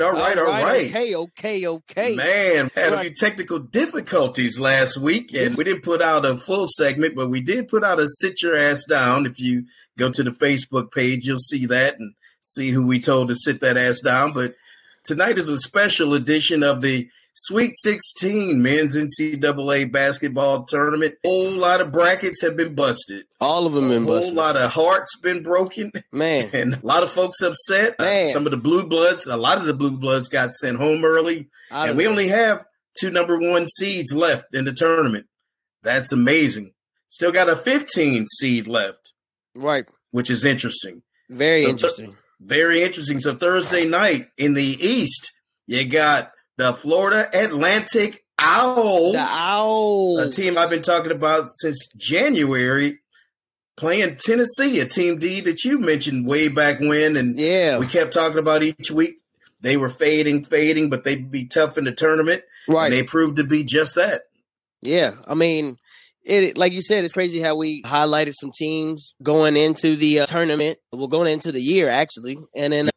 All right, all right, all right. Okay, okay, okay. Man, had a few technical difficulties last week, and we didn't put out a full segment, but we did put out a sit your ass down. If you go to the Facebook page, you'll see that and see who we told to sit that ass down. But tonight is a special edition of the Sweet 16 men's NCAA basketball tournament. A whole lot of brackets have been busted. All of them been busted. A whole lot of hearts been broken. Man. And a lot of folks upset. Man. Uh, some of the blue bloods, a lot of the blue bloods got sent home early. Out and we only have two number one seeds left in the tournament. That's amazing. Still got a 15 seed left, Right. which is interesting. Very So- interesting. Very interesting. So Thursday night in the East, you got the Florida Atlantic Owls, The Owls. a team I've been talking about since January, playing Tennessee, a team D that you mentioned way back when, and Yeah. we kept talking about each week. They were fading, fading, but they'd be tough in the tournament, right. and they proved to be just that. Yeah, I mean, it like you said, it's crazy how we highlighted some teams going into the uh, tournament. Well, going into the year actually, and then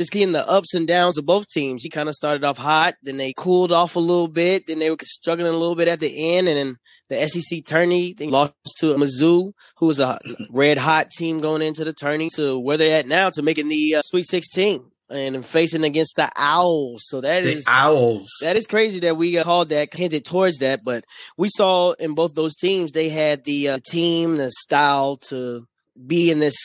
just getting the ups and downs of both teams. You kind of started off hot, then they cooled off a little bit, then they were struggling a little bit at the end, and then the SEC tourney they lost to Mizzou, who was a red hot team going into the tourney, to where they're at now to making the uh, Sweet 16 and facing against the Owls. So that The is Owls. that is crazy that we uh, called that, hinted towards that, but we saw in both those teams they had the uh, team, the style to be in this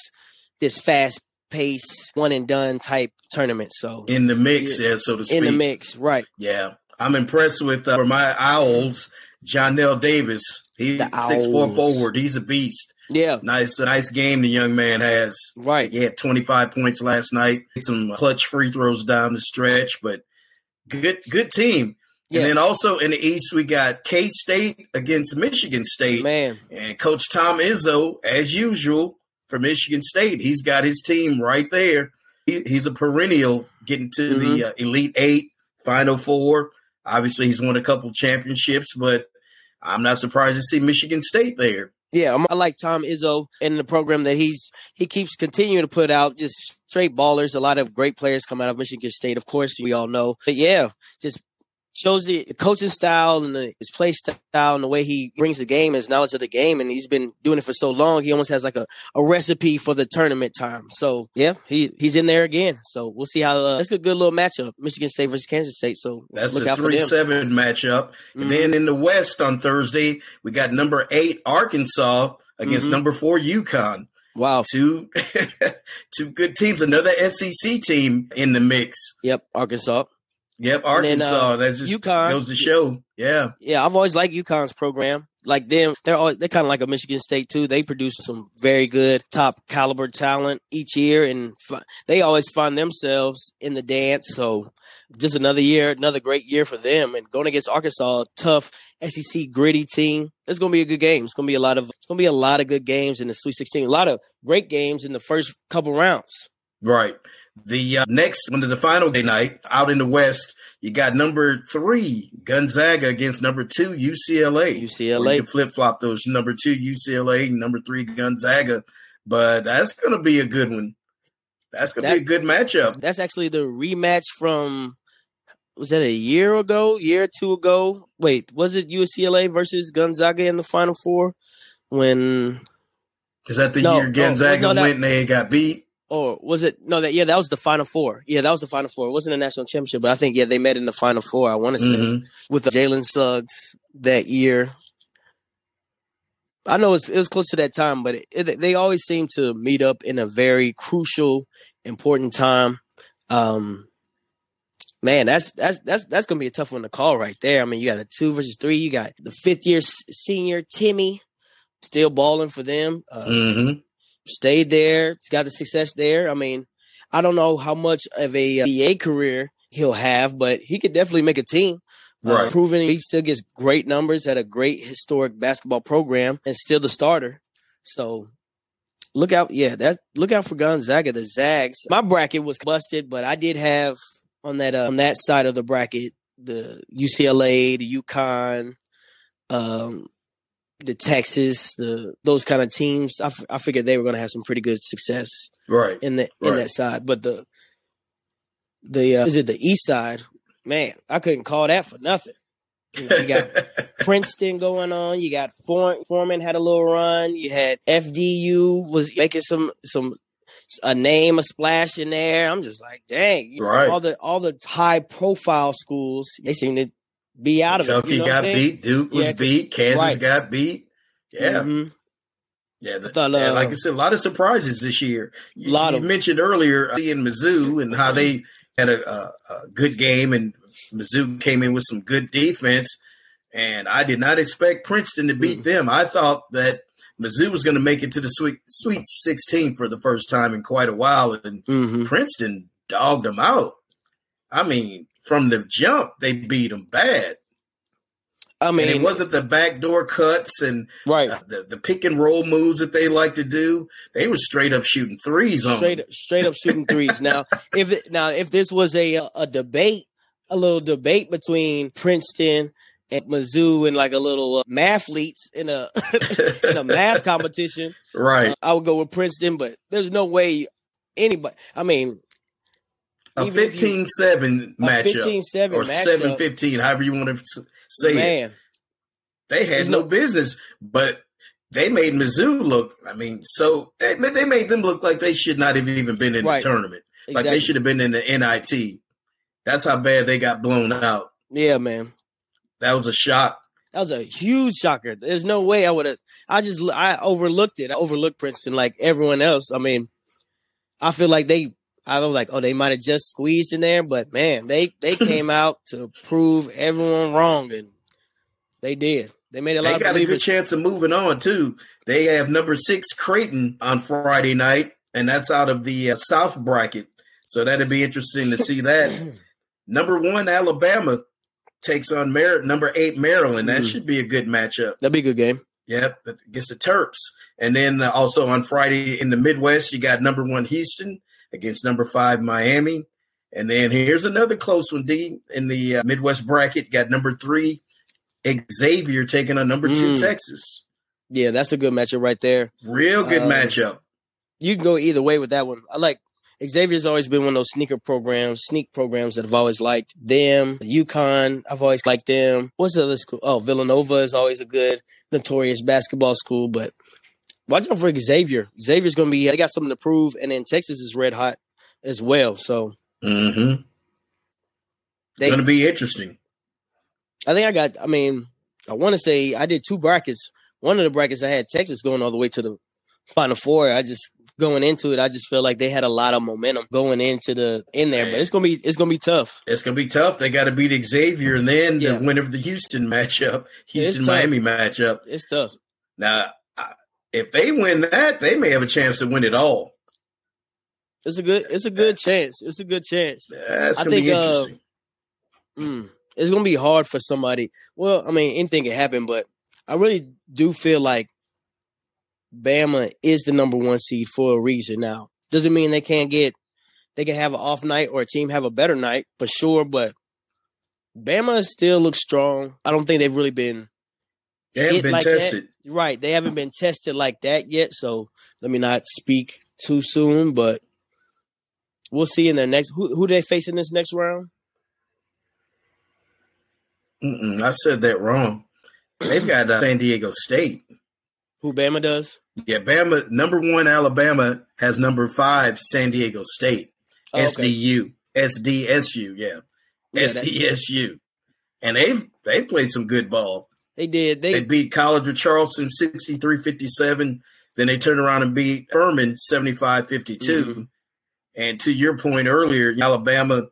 this fast pace, one and done type tournament. So in the mix, yeah, so to speak. in the mix, right? Yeah, I'm impressed with uh, for my Owls, Johnell Davis. He's six four forward. He's a beast. Yeah, Nice, nice game the young man has. right. He had 25 points last night. Some clutch free throws down the stretch, but good, good team. Yeah. And then also in the East, we got K State against Michigan State, Man, and Coach Tom Izzo, as usual, for Michigan State. He's got his team right there. He, he's a perennial getting to the Mm-hmm. uh, Elite Eight, Final Four. Obviously, he's won a couple championships, but I'm not surprised to see Michigan State there. yeah, I like Tom Izzo and the program that he's he keeps continuing to put out just straight ballers. A lot of great players come out of Michigan State, of course, we all know. But yeah, just shows the coaching style and the, his play style and the way he brings the game, his knowledge of the game, and he's been doing it for so long. He almost has like a, a recipe for the tournament time. So yeah, he he's in there again. So we'll see how uh, that's a good little matchup, Michigan State versus Kansas State. So That's look a out for three seven matchup. Mhm. And then in the West on Thursday, we got number eight Arkansas against Mhm. number four UConn. Wow. Two two good teams. Another SEC team in the mix. Yep, Arkansas. Yep, And then, Arkansas. uh, that just UConn. goes to show. Yeah. Yeah, I've always liked UConn's program. Like them, they're all, they're kind of like a Michigan State too. They produce some very good top caliber talent each year, and fi- they always find themselves in the dance. So, just another year, another great year for them. And going against Arkansas, tough SEC gritty team. It's going to be a good game. It's going to be a lot of it's going to be a lot of good games in the Sweet 16. A lot of great games in the first couple rounds. Right. The uh, next one of the final day night out in the West, you got number three Gonzaga against number two UCLA. UCLA. flip flop those number two UCLA, number three Gonzaga, but that's going to be a good one. That's going to be a good matchup. That's actually the rematch from was that a year ago, year or two ago? Wait, was it UCLA versus Gonzaga in the Final Four? When Is that the No, year no, Gonzaga no, that- went and they got beat? Or was it no that yeah that was the Final Four. Yeah, that was the Final Four. It wasn't a national championship, but I think yeah they met in the Final Four. I want to say Mhm. with the Jalen Suggs that year. I know it was close to that time, but it, it, they always seem to meet up in a very crucial, important time. Um, man, that's that's that's that's gonna be a tough one to call right there. I mean, you got a two versus three. You got the fifth year s- senior Timme still balling for them. Uh, Mhm. Stayed there. He's got the success there. I mean, I don't know how much of a uh, BA career he'll have, but he could definitely make a team. Uh, Right. proving he still gets great numbers at a great historic basketball program and still the starter. So look out, yeah, that look out for Gonzaga, the Zags. My bracket was busted, but I did have on that uh, on that side of the bracket the UCLA, the UConn, um, the Texas, the those kind of teams. I, f- I figured they were going to have some pretty good success Right. in the in that side. But the the uh, is it the East Side? Man, I couldn't call that for nothing. You, know, you got Princeton going on. You got Furman had a little run. You had FDU was making some some a name, a splash in there. I'm just like, dang, right. all the all the high profile schools they seem to be out Kentucky of it. You know got beat. Duke was Yeah, beat. Kansas right. got beat. Yeah. Mhm. Yeah, the, thought, yeah, uh, like I said, a lot of surprises this year. You, Lot you of- mentioned earlier uh, in Mizzou and how they had a, a, a good game, and Mizzou came in with some good defense. And I did not expect Princeton to beat Mm. them. I thought that Mizzou was going to make it to the Sweet Sweet 16 for the first time in quite a while, and Mhm. Princeton dogged them out. I mean, from the jump, they beat them bad. I and it wasn't the backdoor cuts and right. the, the pick and roll moves that they like to do. They were straight up shooting threes on straight them. straight up shooting threes. now, if it, now if this was a a debate, a little debate between Princeton and Mizzou and like a little uh, mathletes in a in a math competition, right. uh, I would go with Princeton. But there's no way anybody. I mean, a even 15-7 matchup 15-7 or matchup, 7-15, however you want to say it. man, They had no, no- business, but they made Mizzou look. I mean, so they, they made them look like they should not have even been in Right. the tournament. Like they should have been in the NIT. That's how bad they got blown out. yeah, man. That was a shock. That was a huge shocker. There's no way I would have. I just I overlooked it. I overlooked Princeton like everyone else. I mean, I feel like they. I was like, oh, they might have just squeezed in there, but man, they they came out to prove everyone wrong, and they did. They made a lot They of got a good chance of moving on too. They have number six Creighton on Friday night, and that's out of the uh, South bracket. So that'd be interesting to see that. number one Alabama takes on Mar- number eight Maryland. That Mhm. should be a good matchup. That'd be a good game. Yep, against the Terps. And then uh, also on Friday in the Midwest, you got number one Houston against number five Miami. And then here's another close one, D. In the uh, Midwest bracket, got number three Xavier taking on number two Mm. Texas. Yeah, that's a good matchup right there. Real good Um, matchup. You can go either way with that one. I like Xavier's always been one of those sneaker programs, sneak programs that I've always liked. Them, UConn, I've always liked them. What's the other school? Oh, Villanova is always a good, notorious basketball school. But watch out for Xavier. Xavier's going to be, they got something to prove. And then Texas is red hot as well. So Mm-hmm. they, Going to be interesting. I think I got, I mean, I want to say I did two brackets. One of the brackets I had Texas going all the way to the Final Four. I just going into it, I just feel like they had a lot of momentum going into the in there. But it's gonna be it's gonna be tough. It's going to be tough. They got to beat Xavier and then Yeah. the winner of the Houston matchup, Houston. Miami matchup. It's tough. Now, if they win that, they may have a chance to win it all. It's a good it's a good chance. It's a good chance. That's I going to be think, uh, interesting. Mm. It's gonna be hard for somebody. Well, I mean, anything can happen, but I really do feel like Bama is the number one seed for a reason. Now, doesn't mean they can't get they can have an off night or a team have a better night for sure, but Bama still looks strong. I don't think they've really been They haven't been like that. right. They haven't been tested like that yet. So let me not speak too soon, but we'll see in the next. Who who do they face in this next round? Mm-mm, I said that wrong. They've got uh, San Diego State. Who Bama does? Yeah, Bama number one. Alabama has number five. San Diego State. Oh, okay. SDU. SDSU. Yeah, Yeah, SDSU. And they've they played some good ball. They did. They, They beat College of Charleston 63-57. Then they turned around and beat Furman 75-52. Mhm. And to your point earlier, Alabama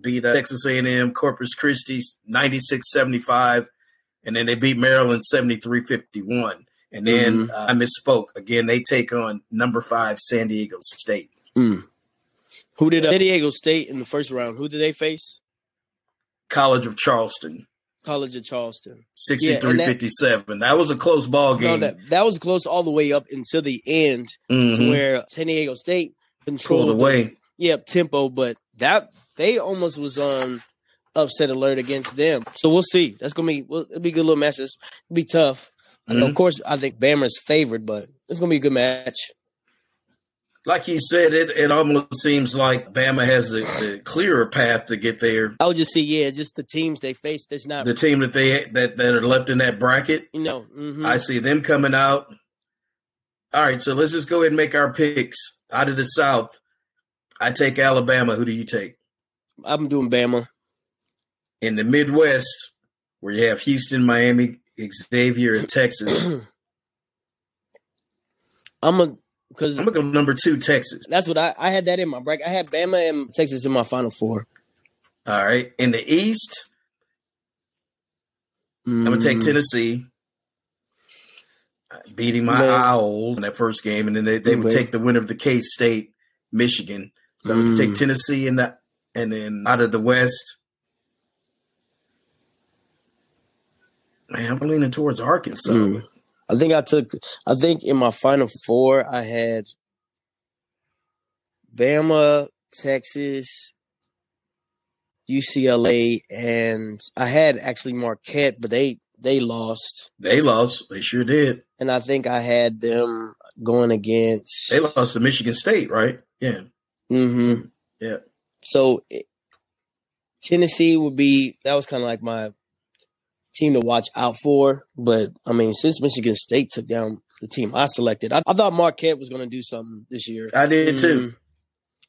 beat uh, Texas A&M Corpus Christi 96-75 and then they beat Maryland 73-51. And then Mhm. uh, I misspoke. Again, they take on number 5 San Diego State. Mm. Who did uh, San Diego State in the first round? Who did they face? College of Charleston College of Charleston. 63-57. that, was a close ball No, game. that that was close all the way up until the end, to Mhm. where San Diego State controlled Pulled the- away. Yep, tempo, but that they almost was on upset alert against them. So we'll see. That's gonna be well, it'll be a good little match. It'll be tough. Mhm. of course, I think Bama's favored, but it's gonna be a good match. Like you said, it, it almost seems like Bama has the, the clearer path to get there. I would just see, yeah, just the teams they face. That's not The team that they that, that are left in that bracket, you know. mhm. I see them coming out. All right, so let's just go ahead and make our picks. Out of the South, I take Alabama. Who do you take? I'm doing Bama. In the Midwest, where you have Houston, Miami, Xavier, and Texas, I'm a because I'm gonna go number two, Texas. that's what I I had that in my bracket. I had Bama and Texas in my final four. All right, in the East, I'm gonna take Mm, Tennessee, beating my Man. Owls in that first game, and then they, they would take the winner of the K State, Michigan. So I'm gonna Mm. take Tennessee in that, and then out of the West, man, I'm leaning towards Arkansas. Mm. I think I took. I think in my final four, I had Bama, Texas, UCLA, and I had actually Marquette, but they they lost. They lost. They sure did. And I think I had them going against. They lost to Michigan State, right? Yeah. Mm-hmm. Yeah. So it, Tennessee would be that was kind of like my team to watch out for. But I mean, since Michigan State took down the team I selected, I, I thought Marquette was going to do something this year, I did too. Mhm.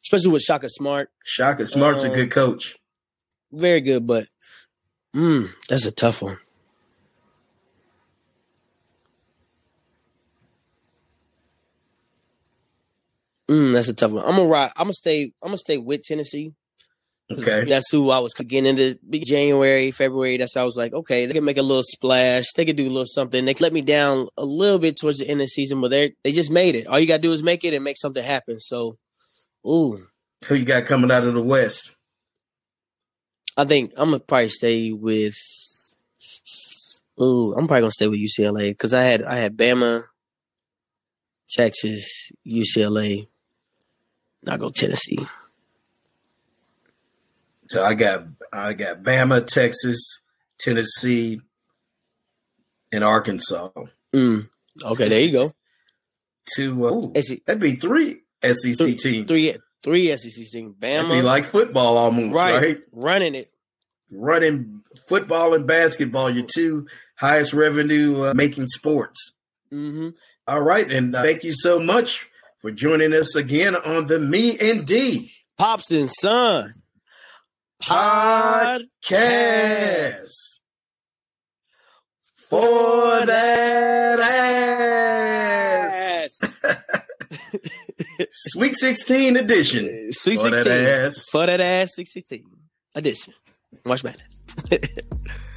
especially with Shaka Smart. Shaka Smart's a Um, good coach. Very good, but mm, that's a tough one. Mm, that's a tough one. I'm gonna ride. I'm gonna stay. I'm gonna stay with Tennessee. Okay. That's who I was getting into January, February. That's how I was like, okay, they can make a little splash. They could do a little something. They let me down a little bit towards the end of the season, but they they just made it. All you gotta do is make it and make something happen. So, ooh, Who you got coming out of the West? I think I'm gonna probably stay with. Ooh, I'm probably gonna stay with UCLA because I had I had Bama, Texas, UCLA. Not go Tennessee. So I got I got Bama, Texas, Tennessee, and Arkansas. Mm. Okay, there you go. Two. Uh, ooh, that'd be three SEC three, teams. three, three SEC teams. That'd be Bama, like football almost, right, right? running it. Running football and basketball, your two highest revenue uh, making sports. hmm All right, and uh, thank you so much for joining us again on the Me and D Pops and Son Pod. Cast for that ass. Sweet 16 edition. Sweet For that 16. ass. For that ass, 616 edition. Watch Madness.